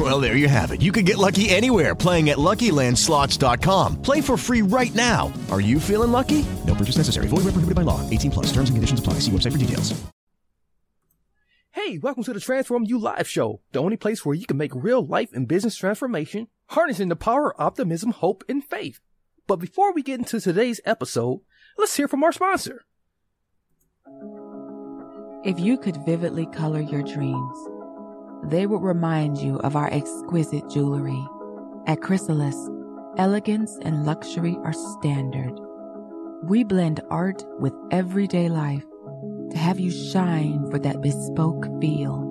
Well, there you have it. You can get lucky anywhere playing at LuckyLandSlots.com. Play for free right now. Are you feeling lucky? No purchase necessary. Void where prohibited by law. 18 plus. Terms and conditions apply. See website for details. Hey, welcome to the Transform You Live Show, the only place where you can make real life and business transformation, harnessing the power of optimism, hope, and faith. But before we get into today's episode, let's hear from our sponsor. If you could vividly color your dreams, they will remind you of our exquisite jewelry. At Krisallis, elegance and luxury are standard. We blend art with everyday life to have you shine for that bespoke feel.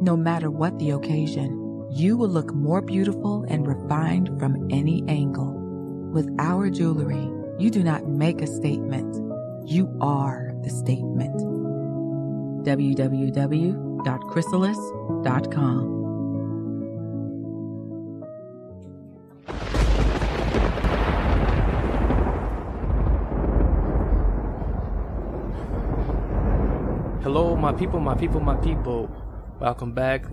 No matter what the occasion, you will look more beautiful and refined from any angle. With our jewelry, you do not make a statement, you are the statement. www.krisallis.com Hello, my people, my people, my people. Welcome back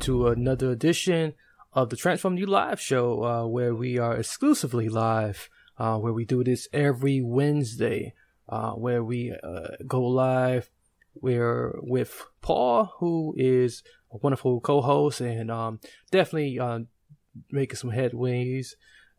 to another edition of the Transform You Live show, uh, where we are exclusively live, uh, where we do this every Wednesday, uh, where we uh, go live. We're with Paul, who is a wonderful co-host and um, definitely uh, making some headways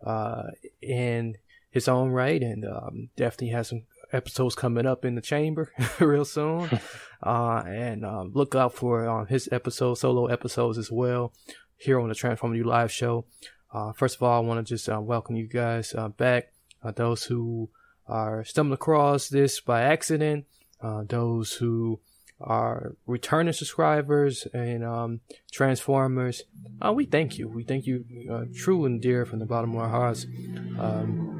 uh, in his own right, and um, definitely has some episodes coming up in the chamber real soon. uh, and um, look out for um, his episode, solo episodes as well, here on the Transform You Live show. Uh, first of all, I want to just uh, welcome you guys uh, back. Uh, those who are stumbling across this by accident, uh, those who are returning subscribers and um, transformers. Uh, we thank you. We thank you, uh, true and dear, from the bottom of our hearts. Um,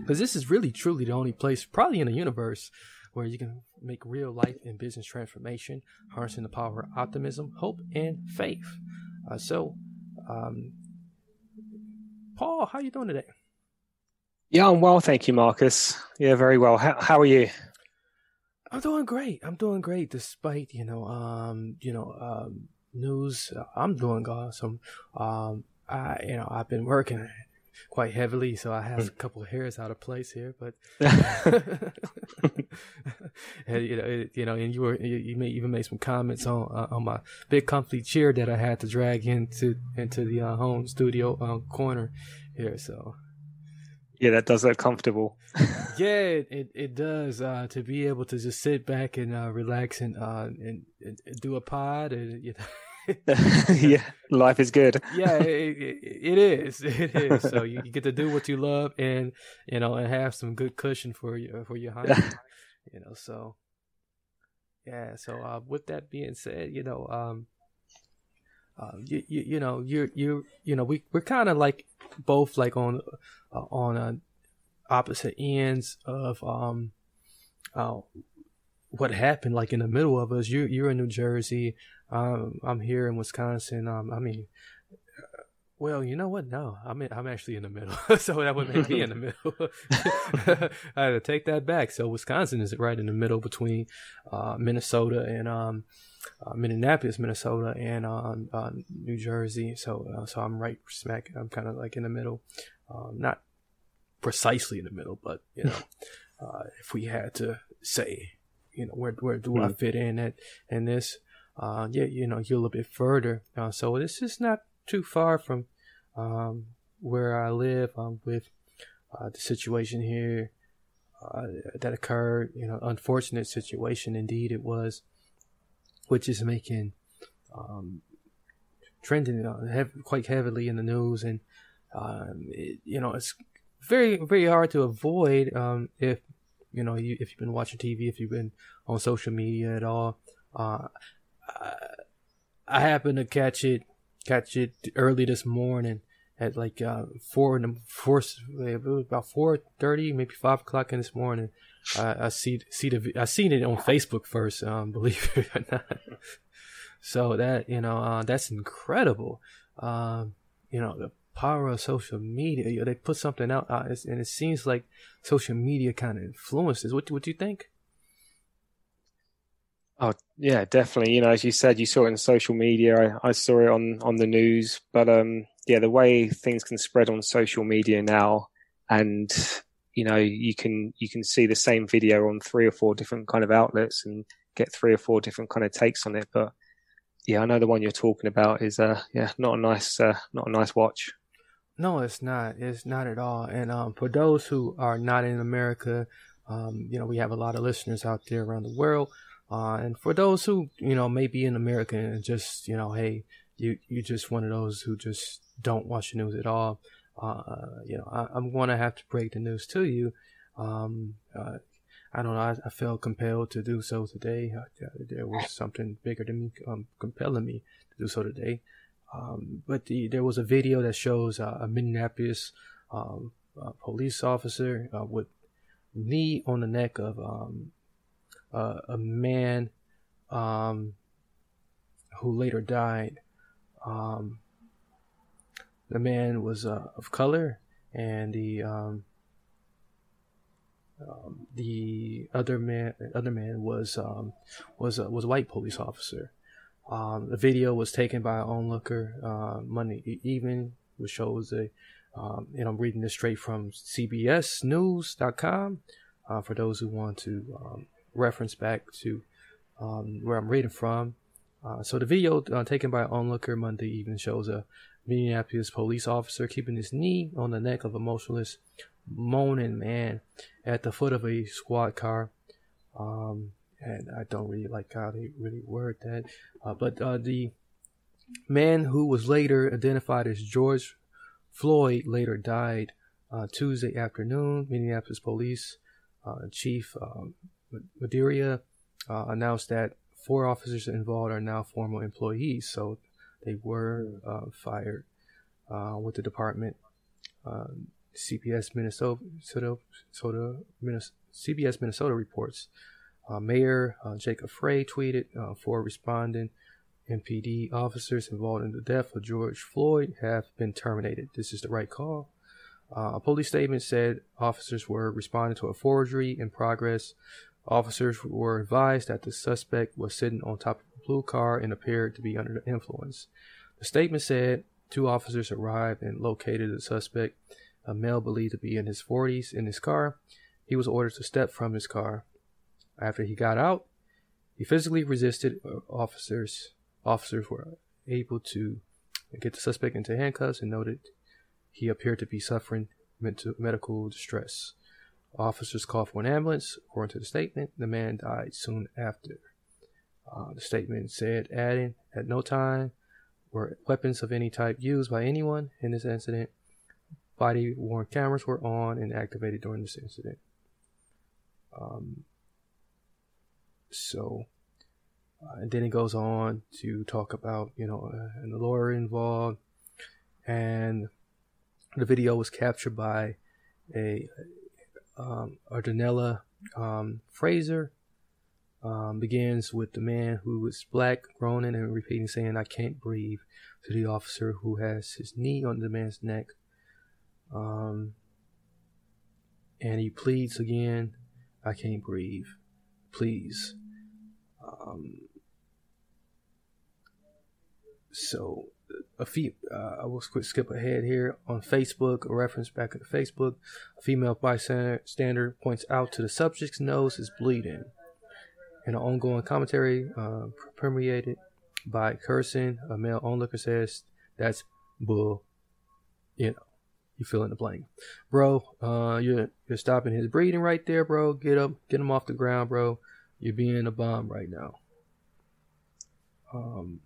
because this is really truly the only place probably in the universe where you can make real life and business transformation harnessing the power of optimism hope and faith uh, so um, paul how are you doing today Yeah, I'm well, thank you, Marcus. Yeah, very well. How, how are you? I'm doing great i'm doing great despite you know um you know um news i'm doing awesome um i you know i've been working quite heavily, so I have a couple of hairs out of place here. But and, you know, it, you know, and you were you, you may even made some comments on uh, on my big comfy chair that I had to drag into into the uh, home studio um, corner here. So Yeah, that does look comfortable. yeah, it it, does uh, to be able to just sit back and uh, relax and, uh, and and do a pod and you know. yeah, life is good. yeah, it, it, it is. It is. So you, you get to do what you love, and you know, and have some good cushion for you for your honey. you know, so yeah. So uh, with that being said, you know, um, uh, you, you you know, you're you you know, we we're kind of like both like on uh, on uh, opposite ends of um, uh, what happened like in the middle of us. You you're in New Jersey. Um, I'm here in Wisconsin. Um, I mean, uh, well, you know what? No, I'm in, I'm actually in the middle, so that would make me in the middle. I had to take that back. So Wisconsin is right in the middle between uh, Minnesota and um, uh, Minneapolis, Minnesota, and uh, New Jersey. So uh, so I'm right smack. I'm kind of like in the middle, um, not precisely in the middle, but you know, uh, if we had to say, you know, where where do I Mhm. fit in at in this? Uh, yeah, you know, you're a little bit further. Uh, so this is not too far from um, where I live um, with uh, the situation here uh, that occurred. You know, unfortunate situation indeed it was, which is making um, trending uh, quite heavily in the news, and um, it, you know, it's very very hard to avoid um, if you know you, if you've been watching TV, if you've been on social media at all. Uh, I, I happened to catch it catch it early this morning, at like uh, four in the four, about four thirty, maybe five o'clock in this morning. Uh, I see see the I seen it on Facebook first, um, believe it or not. so that you know uh, that's incredible. Um, you know the power of social media. You know, they put something out, uh, and it seems like social media kind of influences. What what do you think? Oh yeah, definitely. You know, as you said, you saw it in social media. I, I saw it on on the news. But um, yeah, the way things can spread on social media now, and you know, you can you can see the same video on three or four different kind of outlets and get three or four different kind of takes on it. But yeah, I know the one you're talking about is uh yeah not a nice uh, not a nice watch. No, it's not. It's not at all. And um, for those who are not in America, um, you know, we have a lot of listeners out there around the world. Uh, and for those who, you know, may be in America and just, you know, hey, you, you just one of those who just don't watch the news at all. Uh, you know, I, am going to have to break the news to you. Um, uh, I don't know. I, I, felt compelled to do so today. Uh, there was something bigger than me um, compelling me to do so today. Um, but the, there was a video that shows uh, a Minneapolis um, police officer uh, with knee on the neck of um, a man um, who later died. Um, the man was uh, of color, and the um, um the other man other man was um, was was a white police officer. Um, the video was taken by an onlooker uh, Monday evening, which shows a um, and I'm reading this straight from CBSNews.com uh, for those who want to um, reference back to where I'm reading from. Uh, so the video uh, taken by an onlooker Monday evening shows a Minneapolis police officer keeping his knee on the neck of a motionless, moaning man at the foot of a squad car. Um, and I don't really like how they really word that. Uh, but uh, the man who was later identified as George Floyd later died uh, Tuesday afternoon. Minneapolis police uh, chief um, Medaria uh, announced that four officers involved are now former employees, so they were uh, fired uh, with the department. Um, CBS Minnesota, Minnesota, Minnesota, CBS Minnesota reports. Uh, Mayor uh, Jacob Frey tweeted uh, four responding MPD officers involved in the death of George Floyd have been terminated. This is the right call. Uh, a police statement said officers were responding to a forgery in progress Officers were advised that the suspect was sitting on top blue car and appeared to be under the influence. The statement said two officers arrived and located the suspect, a male believed to be in his 40s, in his car. He was ordered to step from his car. After he got out, he physically resisted uh, officers. Officers were able to get the suspect into handcuffs and noted he appeared to be suffering mental, medical distress. Officers called for an ambulance. According to the statement, the man died soon after. Uh, the statement said, adding, at no time were weapons of any type used by anyone in this incident. Body worn cameras were on and activated during this incident. Um, so, uh, and then it goes on to talk about, you know, uh, and the lawyer involved. And the video was captured by a um, Ardenella um, Frazier um, begins with the man who is black, groaning and repeating, saying, I can't breathe, to the officer who has his knee on the man's neck. Um, and he pleads again, I can't breathe. Please. Um, so a few, uh, I will quick skip ahead here on Facebook, a reference back to Facebook. A female bystander points out to the subject's nose is bleeding. In an ongoing commentary uh, permeated by cursing, a male onlooker says, That's bull. You know, you fill in the blank. Bro, uh, you're, you're stopping his breathing right there, bro. Get up, get him off the ground, bro. You're being a bomb right now. Um,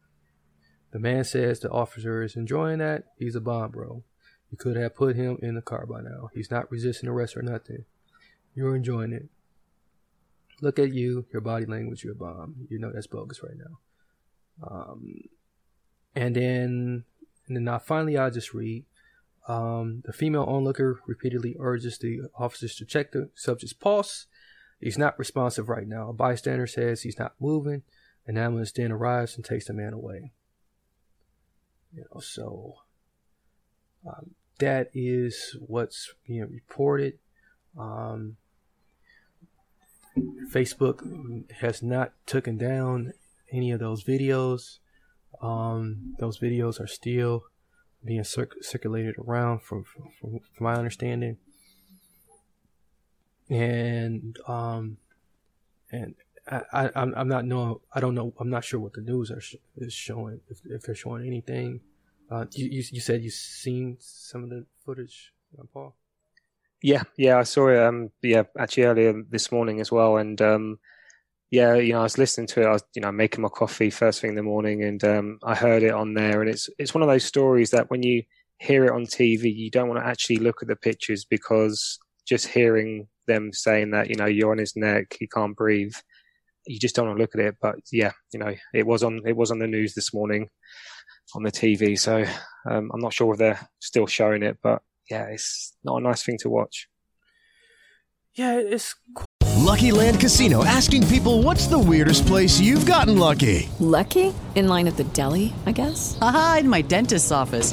the man says the officer is enjoying that. He's a bomb, bro. You could have put him in the car by now. He's not resisting arrest or nothing. You're enjoying it. Look at you, your body language, you're a bomb. You know that's bogus right now. Um, and then, and then finally I'll just read Um, the female onlooker repeatedly urges the officers to check the subject's pulse. He's not responsive right now. A bystander says he's not moving. An ambulance then arrives and takes the man away. You know, so um, that is what's being reported. Um, Facebook has not taken down any of those videos. Um, those videos are still being circulated around, from, from, from my understanding. And um, and I, I I'm I'm not know I don't know I'm not sure what the news are sh- is showing if if they're showing anything. Uh, you, you you said you seen some of the footage, uh, Paul. Yeah, yeah, I saw it. Um, yeah, actually earlier this morning as well, and um, yeah, you know, I was listening to it. I was, you know, making my coffee first thing in the morning, and um, I heard it on there. And it's it's one of those stories that when you hear it on TV, you don't want to actually look at the pictures because just hearing them saying that you know you're on his neck, he can't breathe, you just don't want to look at it. But yeah, you know, it was on it was on the news this morning on the TV. So um, I'm not sure if they're still showing it, but yeah, it's not a nice thing to watch. Yeah, it's. Lucky Land Casino asking people what's the weirdest place you've gotten lucky? Lucky? In line at the deli, I guess? Aha, in my dentist's office.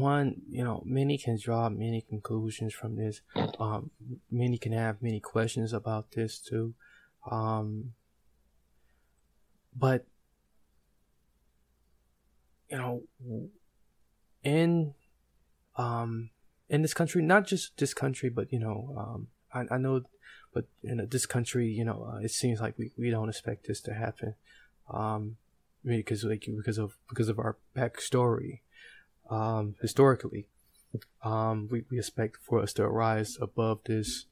one, you know, many can draw many conclusions from this. Um, many can have many questions about this too. Um, but you know, in um in this country, not just this country, but you know, um, I, I know, but in this country, you know, uh, it seems like we, we don't expect this to happen, um, because like because of because of our backstory, um, historically, um, we, we expect for us to rise above this,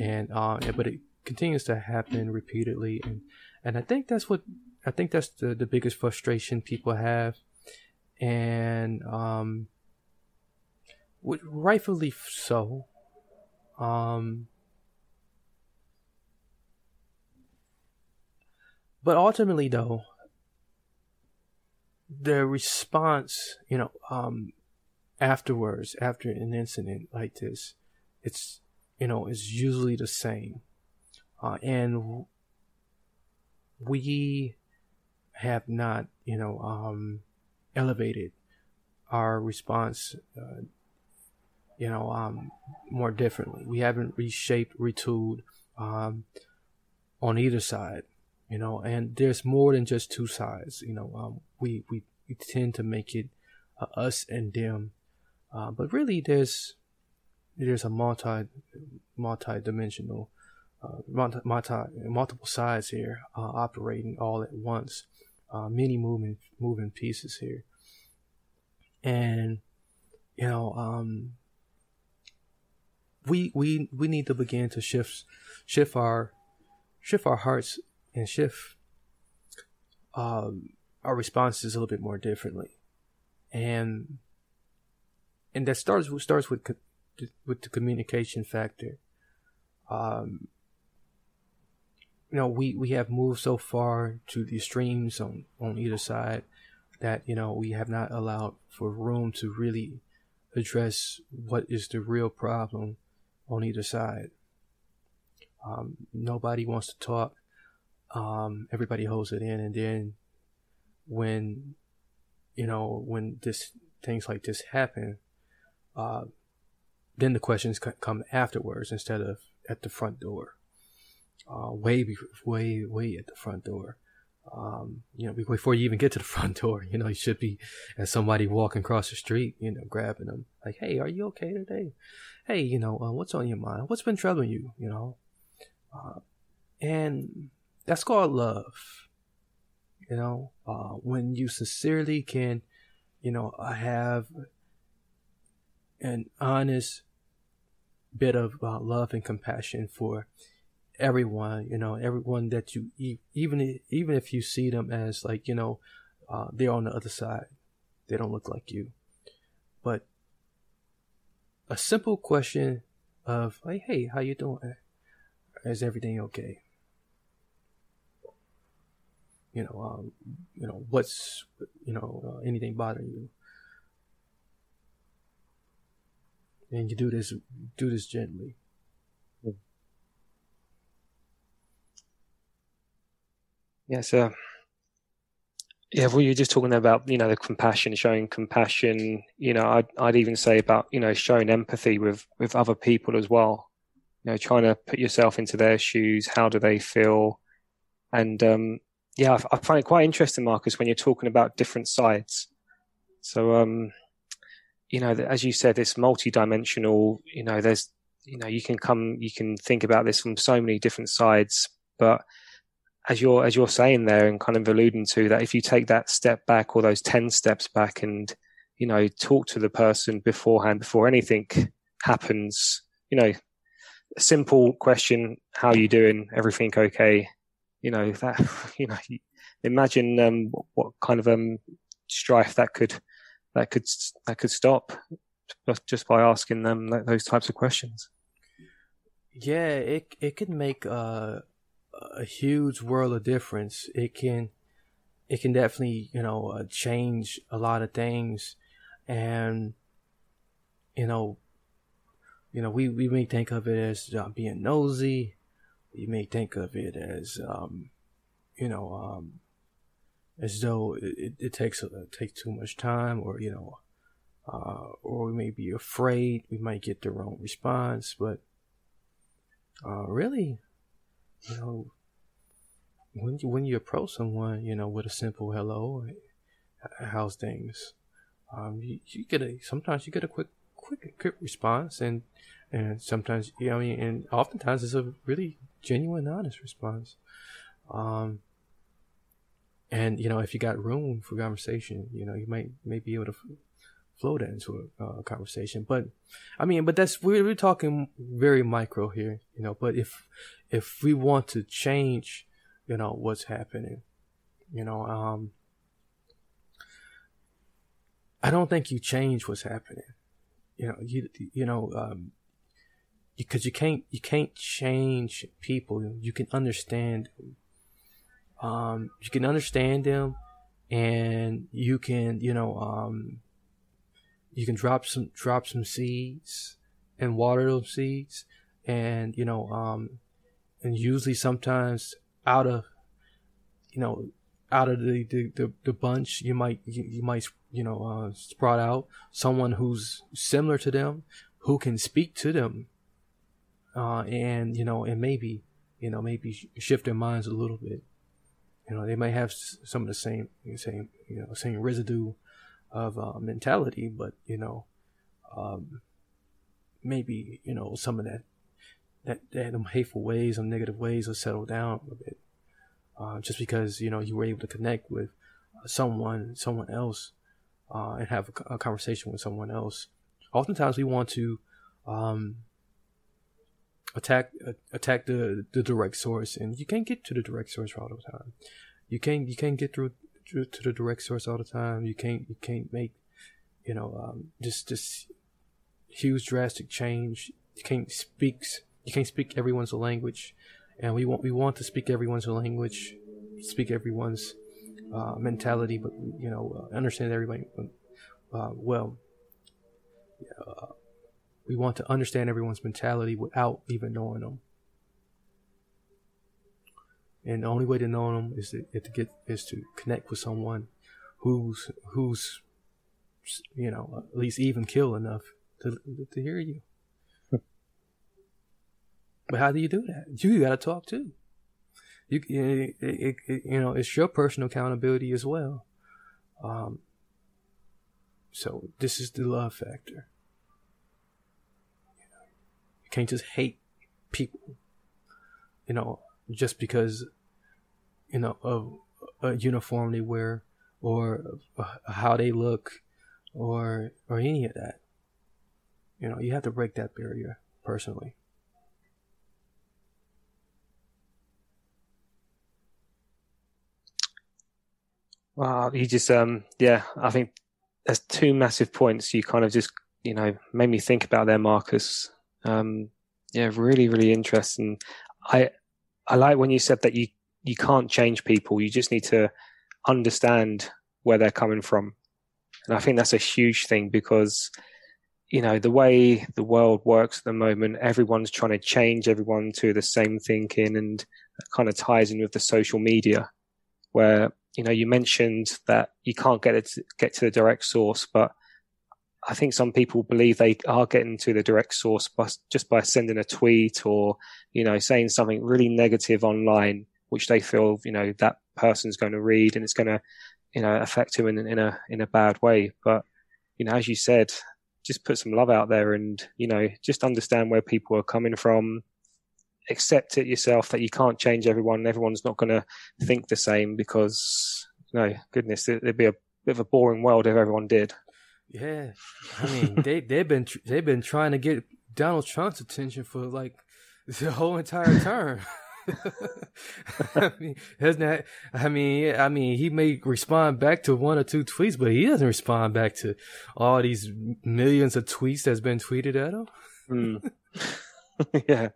and uh, but it continues to happen repeatedly, and and I think that's what I think that's the the biggest frustration people have and um, rightfully so. Um, but ultimately, though, the response, you know, um, afterwards, after an incident like this, it's, you know, is usually the same. Uh, and we have not, you know, um, elevated our response, uh, you know, um, more differently. We haven't reshaped, retooled um, on either side, you know, and there's more than just two sides. You know, um, we, we, we tend to make it uh, us and them, uh, but really there's there's a multi multi dimensional uh, multi, multi multiple sides here uh, operating all at once uh, many moving moving pieces here, and you know, um, we we we need to begin to shift shift our shift our hearts and shift um, our responses a little bit more differently, and and that starts starts with with the communication factor. Um, you know, we, we have moved so far to the extremes on, on either side that, you know, we have not allowed for room to really address what is the real problem on either side. Um, nobody wants to talk. Um, everybody holds it in. And then when, you know, when this, things like this happen, uh, then the questions come afterwards instead of at the front door uh, way, way, way at the front door. Um, you know, before you even get to the front door, you know, you should be as somebody walking across the street, you know, grabbing them, like, "Hey, are you okay today? Hey, you know, uh, what's on your mind? What's been troubling you? You know?" Uh, and that's called love. You know, uh, when you sincerely can, you know, uh, have an honest bit of uh, love and compassion for everyone. You know, everyone that you even even if you see them as like you know uh, they're on the other side, they don't look like you, but a simple question of like, hey, how you doing? Is everything okay? You know, um, you know, what's, you know, uh, anything bothering you? And you do this, do this gently. Yeah, so yeah, well, you're just talking about you know the compassion, showing compassion. You know, I'd I'd even say about you know showing empathy with with other people as well. You know, trying to put yourself into their shoes. How do they feel? And um, yeah, I, I find it quite interesting, Marcus, when you're talking about different sides. So, um, you know, as you said, it's multi-dimensional. You know, there's you know you can come, you can think about this from so many different sides, but as you're as you're saying there and kind of alluding to that if you take that step back or those 10 steps back and you know talk to the person beforehand before anything happens you know a simple question how are you doing everything okay you know that you know imagine um, what kind of um strife that could that could that could stop just by asking them those types of questions yeah it it could make uh a huge world of difference. It can, it can definitely, you know, uh, change a lot of things. And, you know, you know, we, we may think of it as uh, being nosy. We may think of it as, um, you know, um, as though it, it takes uh, takes too much time, or you know, uh, or we may be afraid we might get the wrong response. But uh, really, you know, when you when you approach someone, you know, with a simple hello, how's things, um, you, you get a sometimes you get a quick quick quick response, and and sometimes you know, I mean, and oftentimes it's a really genuine, honest response. Um, and you know, if you got room for conversation, you know, you might may be able to flow that into a uh, conversation. But I mean, but that's we're, we're talking very micro here, you know. But if if we want to change, you know, what's happening, you know, um, I don't think you change what's happening. You know, you you know, um, because you can't you can't change people. You can understand. Um, you can understand them, and you can you know um, you can drop some drop some seeds and water those seeds, and you know um, and usually sometimes out of you know out of the the, the, the bunch you might you, you might you know uh, sprout out someone who's similar to them who can speak to them uh, and you know and maybe you know maybe shift their minds a little bit you know they might have some of the same same you know same residue of uh, mentality but you know um, maybe you know some of that that, that them hateful ways and negative ways will settle down a bit. Uh, just because you know you were able to connect with someone, someone else, uh, and have a, a, conversation with someone else. Oftentimes, we want to um, attack uh, attack the the direct source, and you can't get to the direct source all the time. You can't you can't get through, to the direct source all the time. You can't you can't make you know um, just this huge drastic change. You can't speak you can't speak everyone's language, and we want we want to speak everyone's language, speak everyone's uh, mentality, but you know uh, understand everybody uh, well. Uh, we want to understand everyone's mentality without even knowing them. And the only way to know them is to, to get is to connect with someone who's who's you know at least even kill enough to to hear you. But how do you do that? You got to talk too. You, it, it, it, you know, it's your personal accountability as well. Um, so this is the love factor. Can't just hate people, you know, just because, you know, of a uniform they wear or how they look or, or any of that. you know, you have to break that barrier personally. Well, you just, um, yeah, I think there's two massive points you kind of just, you know, made me think about there, Marcus. Um, yeah, really, really interesting. I, I like when you said that you, you can't change people. You just need to understand where they're coming from. And I think that's a huge thing because, you know, the way the world works at the moment, everyone's trying to change everyone to the same thinking and kind of ties in with the social media where you know, you mentioned that you can't get it get to the direct source, but I think some people believe they are getting to the direct source by, just by sending a tweet or, you know, saying something really negative online, which they feel, you know, that person's going to read and it's going to, you know, affect him in, in a, in a bad way. But, you know, as you said, just put some love out there and, you know, just understand where people are coming from, accept it yourself that you can't change everyone. Everyone's not going to think the same because, no, goodness, it'd be a bit of a boring world if everyone did. Yeah, I mean, they they've been they've been trying to get Donald Trump's attention for like the whole entire term. I mean, hasn't that, I mean, I mean, he may respond back to one or two tweets, but he doesn't respond back to all these millions of tweets that's been tweeted at him. Mm. yeah,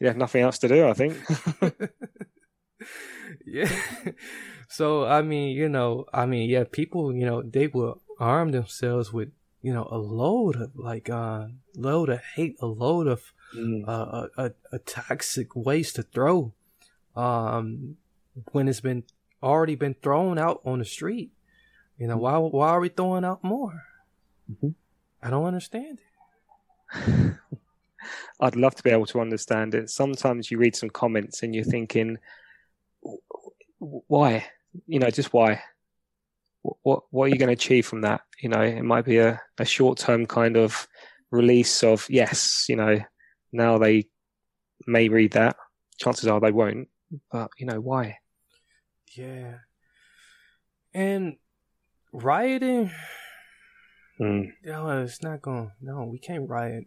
yeah, nothing else to do. I think. yeah. So I mean, you know, I mean, yeah, people, you know, they will arm themselves with, you know, a load of like, uh, load of hate, a load of, mm. uh, a, a, toxic waste to throw, um, when it's been already been thrown out on the street. You know, why why are we throwing out more? Mm-hmm. I don't understand it. I'd love to be able to understand it. Sometimes you read some comments and you're thinking, why? You know, just why? What what are you going to achieve from that? You know, it might be a, a short term kind of release of yes, you know, now they may read that. Chances are they won't. But you know, why? Yeah. And rioting. Mm. No, it's not going. No, we can't riot.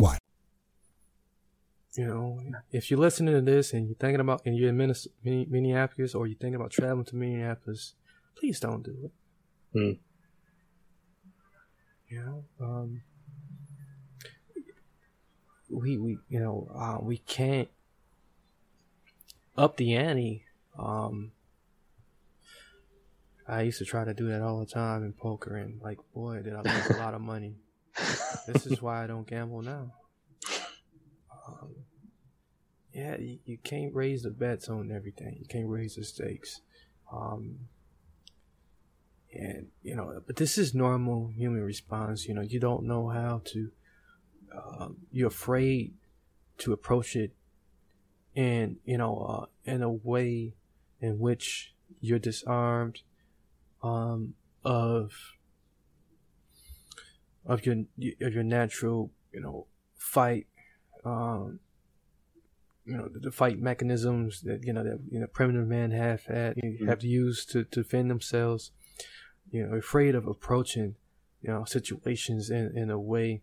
You know, if you're listening to this and you're thinking about, and you're in Minneapolis or you're thinking about traveling to Minneapolis, please don't do it. Hmm. You know, um, we we you know uh, we can't up the ante. Um, I used to try to do that all the time in poker, and like, boy, did I lose a lot of money. This is why I don't gamble now. Um, yeah, you, you, can't raise the bets on everything. You can't raise the stakes. Um, and you know, but this is normal human response. You know, you don't know how to. Um, you're afraid to approach it, in you know, uh, in a way in which you're disarmed um, of of your of your natural, you know, fight um, you know, the fight mechanisms that you know that you know primitive man have had mm-hmm. have used to, to defend themselves. You know, afraid of approaching you know situations in, in a way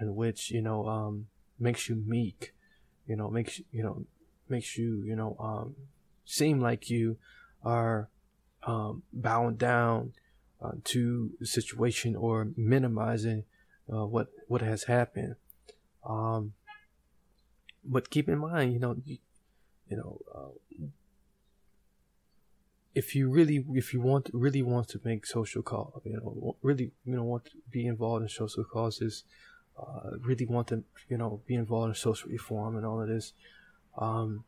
in which you know um, makes you meek. You know, makes you know makes you you know um, seem like you are um, bowing down uh, to the situation or minimizing uh, what what has happened. Um, but keep in mind, you know, you, you know, uh, if you really, if you want, really want to make social call, you know, really, you know, want to be involved in social causes, uh, really want to, you know, be involved in social reform and all of this, um,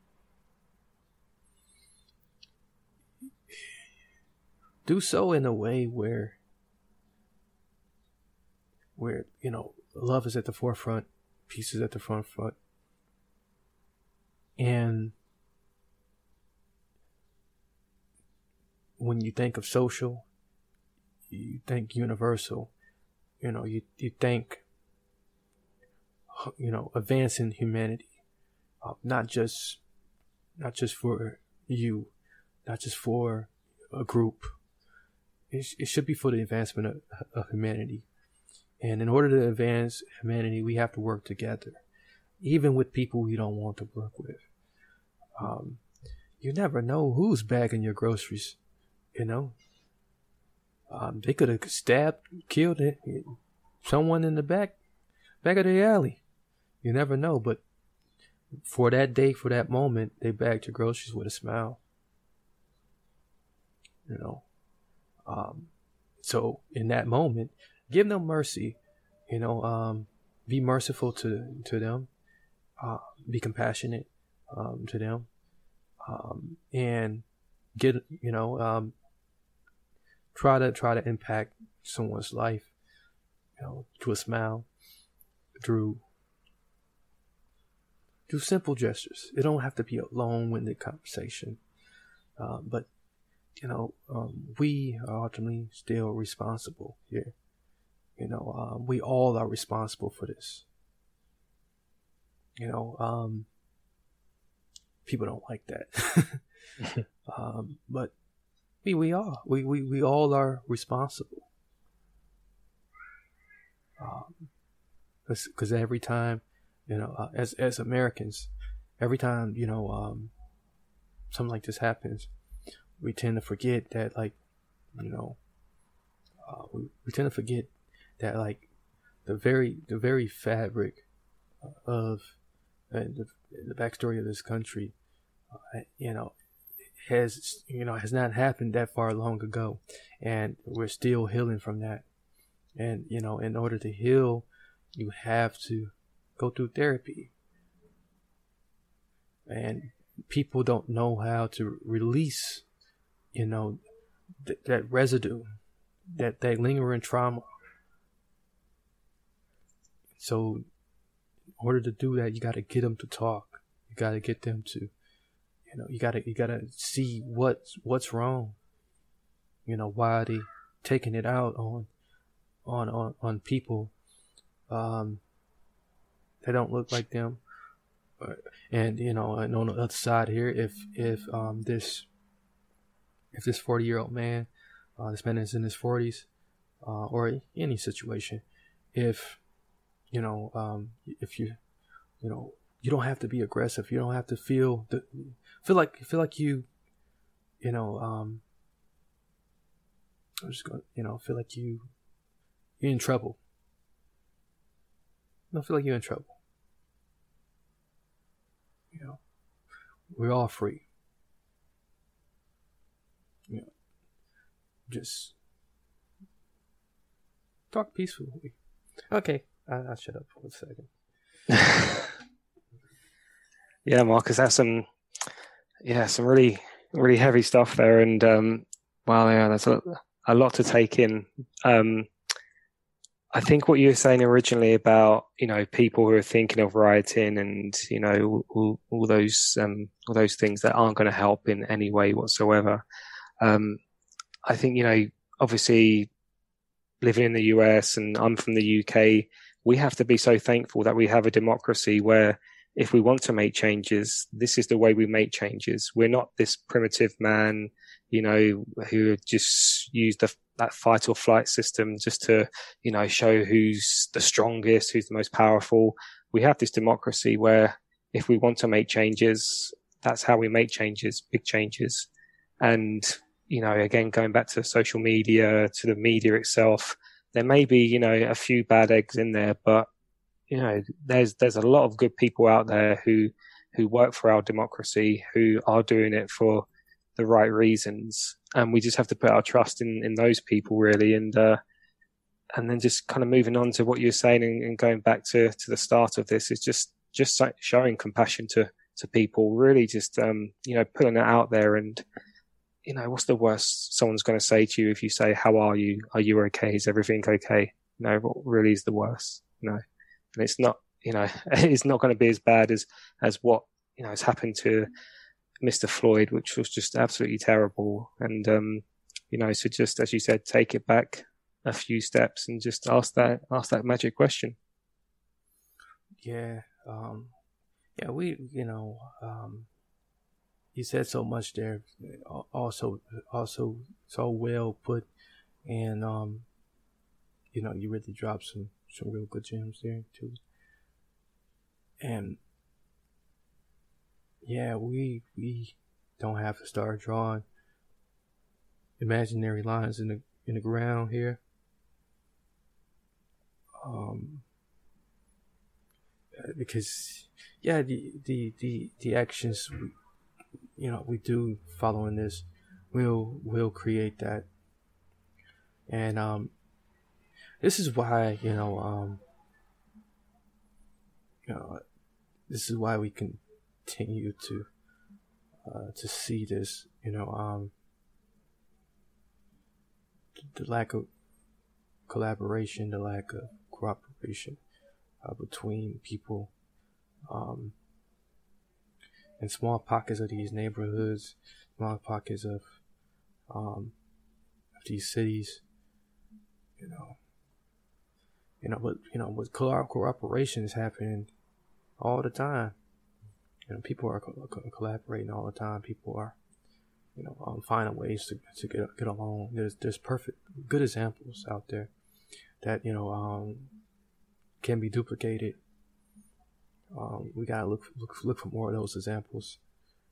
do so in a way where, where you know, love is at the forefront, peace is at the front front, and when you think of social, you think universal. You know, you you think, you know, advancing humanity, uh, not just, not just for you, not just for a group. It, it should be for the advancement of, of humanity. And in order to advance humanity, we have to work together, even with people we don't want to work with. Um, you never know who's bagging your groceries. You know, um, they could have stabbed, killed it, someone in the back, back of the alley. You never know, but for that day, for that moment, they bagged your groceries with a smile. You know, um, so in that moment, give them mercy. You know, um, be merciful to to them. Uh, be compassionate um, to them, um, and get you know um, try to try to impact someone's life, you know, through a smile, through through simple gestures. It don't have to be a long-winded conversation, uh, but you know, um, we are ultimately still responsible here. You know, um, we all are responsible for this. You know, um, people don't like that, um, but we we are. We we, we all are responsible. Because um, every time, you know, uh, as as Americans, every time you know um, something like this happens, we tend to forget that like, you know, uh, we we tend to forget that like the very the very fabric of uh, the, the backstory of this country, uh, you know, has you know has not happened that far long ago, and we're still healing from that. And you know, in order to heal, you have to go through therapy. And people don't know how to release, you know, th- that residue, that that lingering trauma. So, in order to do that, you got to get them to talk. You got to get them to you know, you gotta you gotta see what's what's wrong. You know, why are they taking it out on on on, on people um that don't look like them. And you know, and on the other side here, if if um this if this forty year old man, uh, this man is in his forties, uh, or any situation, if you know, um, if you, you know, you don't have to be aggressive. You don't have to feel the feel like feel like you, you know, um, I'm just going, you know, feel like you you're in trouble. Don't feel like you're in trouble. You know, we're all free. You know, just talk peacefully. Okay, I, will shut up for a second. yeah, Marcus, that's some yeah, some really really heavy stuff there, and um, wow, yeah, that's a, a lot to take in. Um, I think what you were saying originally about you know people who are thinking of rioting and you know all, all those um, all those things that aren't going to help in any way whatsoever. Um, I think you know obviously living in the US and I'm from the UK, we have to be so thankful that we have a democracy where if we want to make changes, this is the way we make changes. We're not this primitive man, you know, who just used the, that fight or flight system just to, you know, show who's the strongest, who's the most powerful. We have this democracy where if we want to make changes, that's how we make changes, big changes. And, you know, again, going back to social media, to the media itself, there may be you know a few bad eggs in there, but you know there's there's a lot of good people out there who who work for our democracy who are doing it for the right reasons, and we just have to put our trust in in those people really, and uh, and then just kind of moving on to what you're saying and, and going back to to the start of this is just just showing compassion to to people, really just um, you know putting it out there and you know what's the worst someone's going to say to you if you say how are you are you okay is everything okay you know what really is the worst you know and it's not you know it's not going to be as bad as as what you know has happened to Mr. Floyd, which was just absolutely terrible. And um, you know, so just as you said, take it back a few steps and just ask that ask that magic question. Yeah, um, yeah, we you know, um, you said so much there, also also so well put, and um, you know, you really dropped some some real good gems there too. And yeah, we we don't have to start drawing imaginary lines in the in the ground here. Um, because yeah, the the the the actions, you know, we do following this, will will create that, and um, this is why you know um, you know, this is why we continue to uh, to see this. You know, um, the lack of collaboration, the lack of cooperation uh, between people, um, in small pockets of these neighborhoods, small pockets of um, of these cities. You know, you know, but you know, with cooperation is happening all the time. You know, people are co- co- collaborating all the time. People are, you know, um, finding ways to, to get get along. There's there's perfect good examples out there that you know um, can be duplicated. Um, we gotta look look look for more of those examples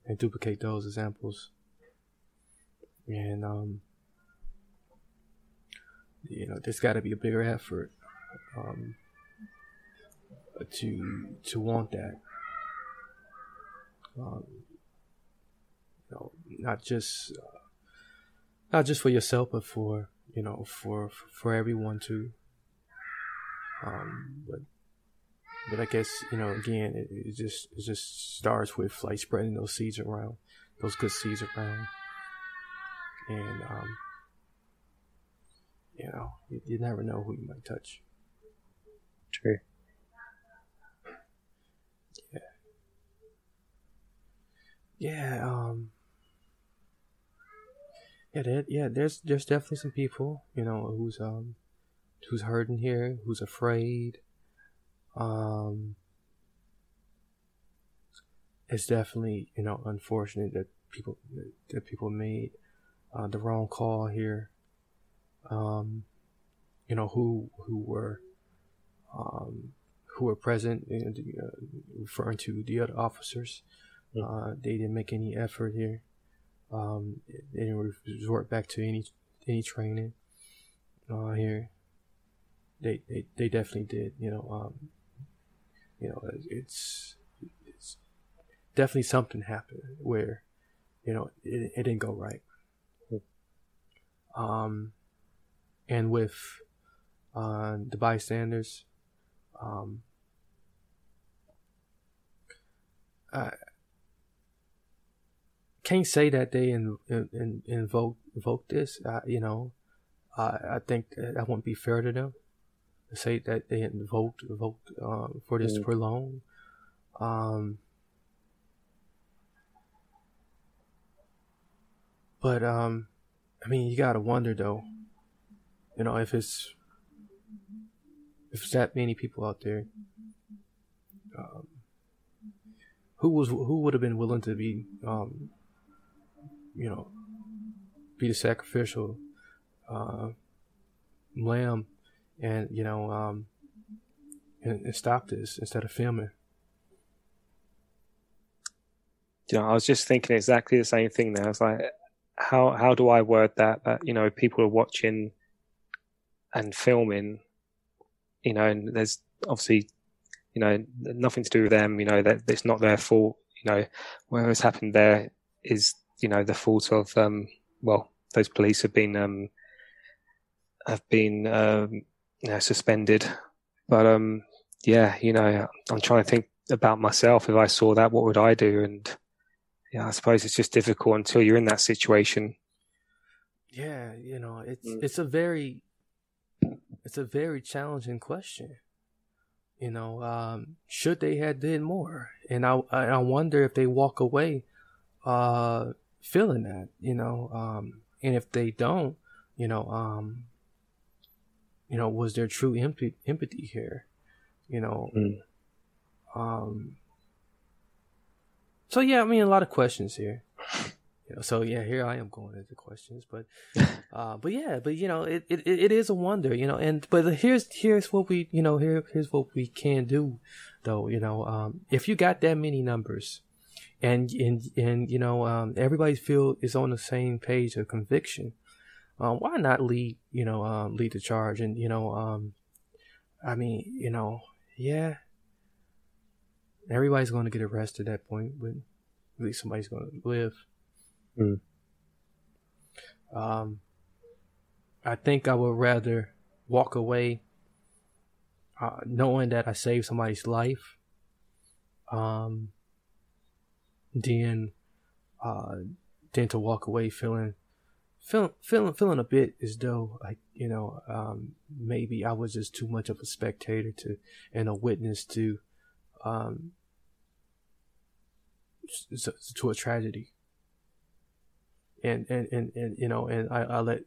and duplicate those examples. And um, you know, there's got to be a bigger effort um, to to want that um, you know, not just uh, not just for yourself, but for you know, for for everyone to. Um, but but I guess you know, again, it, it just it just starts with like spreading those seeds around, those good seeds around, and um, you know, you, you never know who you might touch. True. Yeah, um Yeah, there, yeah, there's there's definitely some people, you know, who's um who's hurting here, who's afraid. Um it's definitely, you know, unfortunate that people that people made uh, the wrong call here. Um you know, who who were um who were present, uh, referring to the other officers. Uh, they didn't make any effort here. Um, they didn't resort back to any any training uh, here. They, they they definitely did. You know, um, you know, it's it's definitely something happened where, you know, it, it didn't go right. Um, and with uh, the bystanders, um, I can't say that they in, in, invoke invoke this. Uh, you know, I I think that wouldn't be fair to them say that they invoked invoked um, for this mm. for long. Um, but um, I mean, you gotta wonder though. You know, if it's if it's that many people out there, um, who was who would have been willing to be um, you know, be the sacrificial uh, lamb and, you know, um, and, and stop this instead of filming. You know, I was just thinking exactly the same thing there. I was like, how how do I word that? That you know, people are watching and filming, you know, and there's obviously, you know, nothing to do with them. You know that it's not their fault. You know, whatever's happened there is, you know, the fault of um, well, those police have been um, have been um, you know, suspended. But um, yeah, you know, I'm trying to think about myself. If I saw that, what would I do? And yeah, I suppose it's just difficult until you're in that situation. Yeah, you know, it's mm. it's a very it's a very challenging question. You know, um, should they have did more? And I I wonder if they walk away uh, feeling that, you know, um, and if they don't, you know, um, you know, was there true empathy, empathy here? You know, mm. um, so yeah, I mean, a lot of questions here. You know, so yeah, here I am going into questions, but, uh, but yeah, but you know, it, it, it is a wonder, you know, and, but here's, here's what we, you know, here, here's what we can do though, you know, um, if you got that many numbers and, and, and, you know, um, everybody feel is on the same page of conviction, um, why not lead, you know, um, lead the charge? And, you know, um, I mean, you know, yeah, everybody's going to get arrested at that point, but at least somebody's going to live. Mm. Um, I think I would rather walk away uh, knowing that I saved somebody's life um, than, uh, than to walk away feeling feeling feeling feeling a bit as though like you know um, maybe I was just too much of a spectator to and a witness to um to a tragedy. And and and, and you know and I, I let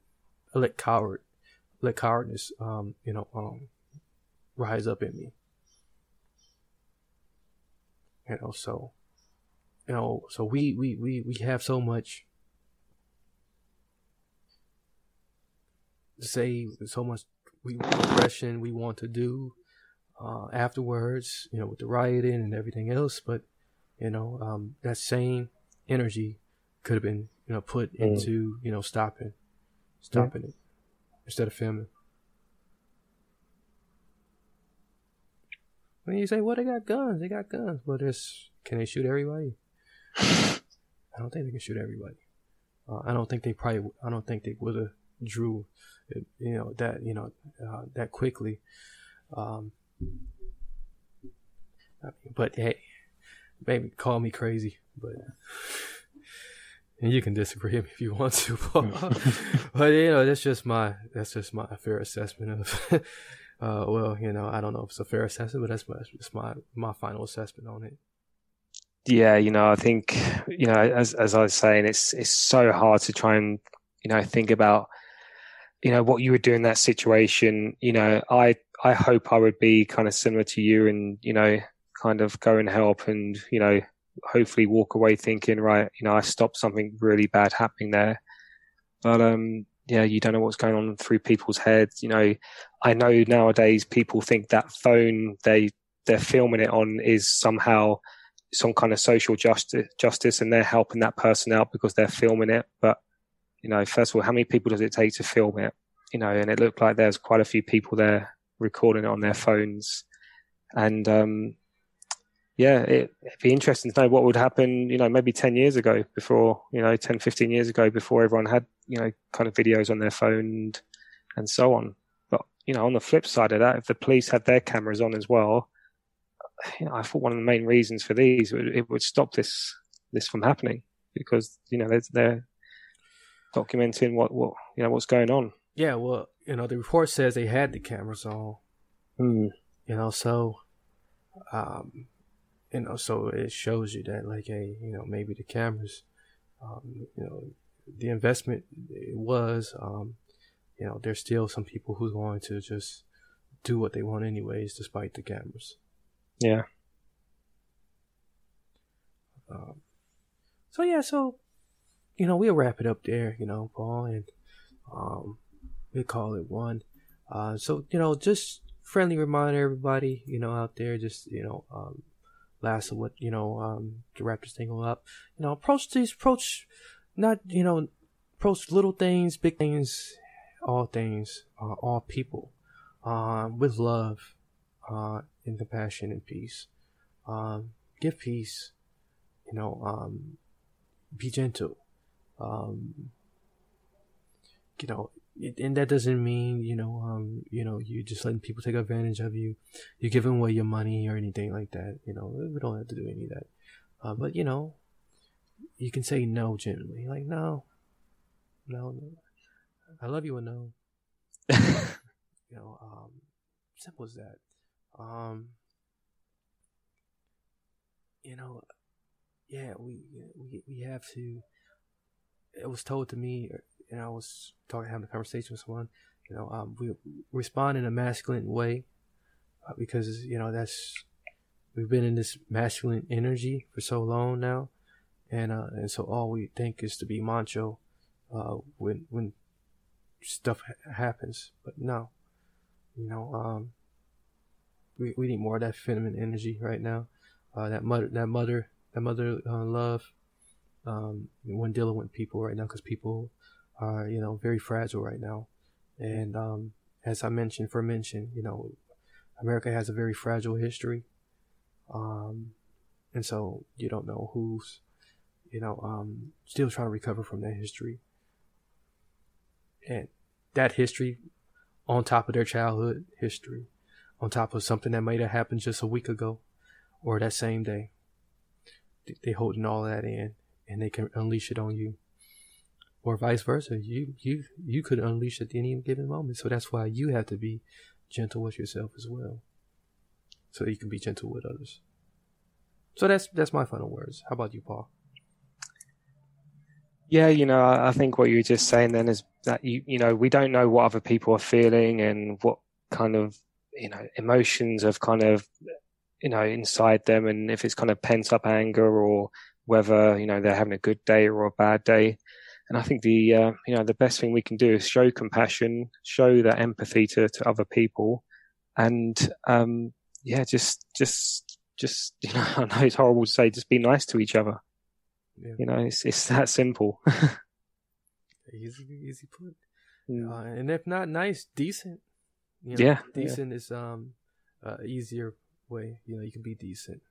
I let coward let cowardness um you know um rise up in me. You know so you know so we we we we have so much say so much we repression we want to do uh, afterwards, you know, with the rioting and everything else. But you know, um, that same energy could have been, you know, put mm. into, you know, stopping, stopping yeah. it instead of filming. When you say, "Well, they got guns, they got guns," but there's, can they shoot everybody? I don't think they can shoot everybody. Uh, I don't think they probably. I don't think they would have drew you know that you know uh, that quickly. Um, but hey, maybe call me crazy, but and you can disagree if you want to. but you know, that's just my that's just my fair assessment of. uh, well, you know, I don't know if it's a fair assessment, but that's my that's my my final assessment on it. Yeah, you know, I think you know, as as I was saying, it's it's so hard to try and you know think about you know what you would do in that situation you know i i hope i would be kind of similar to you and you know kind of go and help and you know hopefully walk away thinking right you know i stopped something really bad happening there. But um yeah you don't know what's going on through people's heads you know. I know nowadays people think that phone they they're filming it on is somehow some kind of social justice justice and they're helping that person out because they're filming it but you know, first of all, how many people does it take to film it? You know, and it looked like there's quite a few people there recording it on their phones. And um, yeah, it, would be interesting to know what would happen, you know, maybe 10 years ago before, you know, 10, 15 years ago before everyone had, you know, kind of videos on their phone and, and so on. But, you know, on the flip side of that, if the police had their cameras on as well, you know, I thought one of the main reasons for these, it would stop this, this from happening because, you know, they're, they're documenting what, what you know what's going on. Yeah, well, you know, the report says they had the cameras on. Mm. You know, so um you know, so it shows you that like hey, you know, maybe the cameras um, you know, the investment it was um you know, there's still some people who's going to just do what they want anyways despite the cameras. Yeah. Um, so yeah, so you know, we'll wrap it up there, you know, Paul, and um, we call it one. Uh, so you know, just friendly reminder, everybody, you know, out there, just you know, um, last of what you know, um, to wrap this thing up. You know, approach these, approach, not you know, approach little things, big things, all things, uh, all people, um, with love, uh, and compassion and peace. Um, give peace, you know, um, be gentle, um, you know, and that doesn't mean you know, um, you know, you just letting people take advantage of you, you giving away your money or anything like that. You know, we don't have to do any of that. Uh, but you know, you can say no gently, like no, no, no. I love you, and no. you know, um, simple as that. Um, you know, yeah, we we we have to. It was told to me, and I was talking, having a conversation with someone. You know, um, we respond in a masculine way uh, because you know that's we've been in this masculine energy for so long now, and uh, and so all we think is to be macho uh, when when stuff ha- happens. But no, you know, um, we we need more of that feminine energy right now. Uh, that mother, that mother, that mother uh, love. Um, when dealing with people right now, because people are you know very fragile right now, and um, as I mentioned for mention, you know, America has a very fragile history. Um, and so you don't know who's, you know, um, still trying to recover from that history. And that history on top of their childhood history, on top of something that might have happened just a week ago or that same day. They holding all that in and they can unleash it on you. Or vice versa. You you you could unleash at any given moment. So that's why you have to be gentle with yourself as well. So that you can be gentle with others. So that's that's my final words. How about you, Paul? Yeah, you know, I think what you were just saying then is that you you know we don't know what other people are feeling and what kind of you know emotions have kind of you know inside them, and if it's kind of pent up anger or whether you know they're having a good day or a bad day. And I think the uh, you know the best thing we can do is show compassion, show that empathy to to other people, and um, yeah, just just just you know I know it's horrible to say, just be nice to each other. Yeah. You know, it's it's that simple. easy, easy put. Mm. Uh, and if not nice, decent. You know, yeah, decent yeah. is um uh, easier way. You know, you can be decent.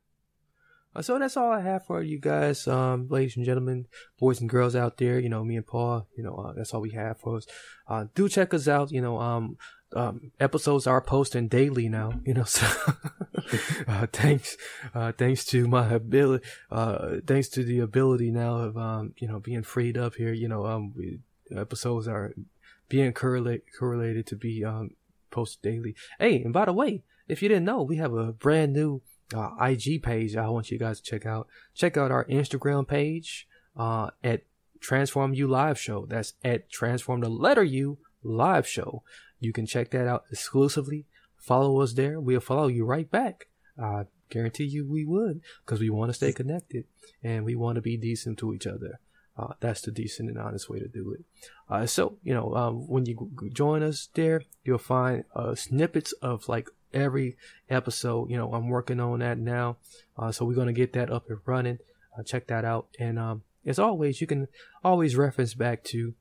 Uh, so that's all I have for you guys, um, ladies and gentlemen, boys and girls out there. You know, me and Paul. You know, uh, that's all we have for us. Uh, do check us out. You know, um, um, episodes are posting daily now, you know, so, uh, thanks, uh, thanks to my ability, uh, thanks to the ability now of, um, you know, being freed up here, you know, um, we, episodes are being correlate, correlated to be, um, posted daily. Hey, and by the way, if you didn't know, we have a brand new, uh, IG page I want you guys to check out. Check out our Instagram page, uh, at Transform You Live Show. That's at Transform the letter U Live Show. You can check that out exclusively. Follow us there. We'll follow you right back. I guarantee you we would because we want to stay connected and we want to be decent to each other. Uh, that's the decent and honest way to do it. Uh, so, you know, um, when you join us there, you'll find uh, snippets of like every episode. You know, I'm working on that now. Uh, so we're going to get that up and running. Uh, check that out. And um, as always, you can always reference back to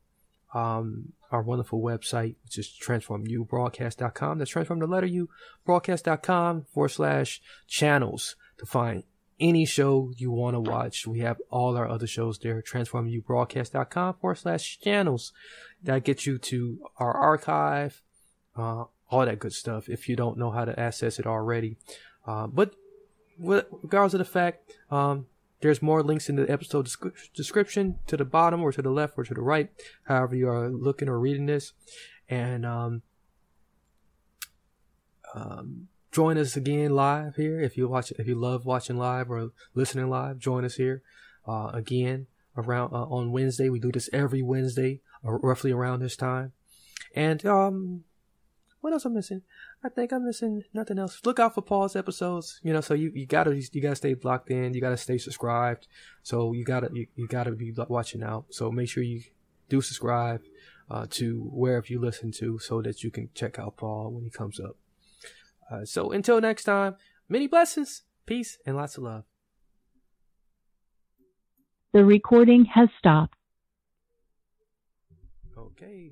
um, our wonderful website, which is transformubroadcast.com. That's transform the letter U broadcast.com forward slash channels to find any show you want to watch. We have all our other shows there. Transformubroadcast.com forward slash channels. That gets you to our archive, uh, all that good stuff if you don't know how to access it already. Uh, but regardless of the fact, um, there's more links in the episode description to the bottom or to the left or to the right, however you are looking or reading this. And um, um, join us again live here if you watch if you love watching live or listening live. Join us here uh, again around uh, on Wednesday. We do this every Wednesday, uh, roughly around this time. And um, what else I'm missing? I think I'm missing nothing else. Look out for Paul's episodes. You know, so you, you gotta you gotta stay blocked in. You gotta stay subscribed. So you gotta you, you gotta be watching out. So make sure you do subscribe uh, to wherever you listen to, so that you can check out Paul when he comes up. Uh, so until next time, many blessings, peace, and lots of love. The recording has stopped. Okay.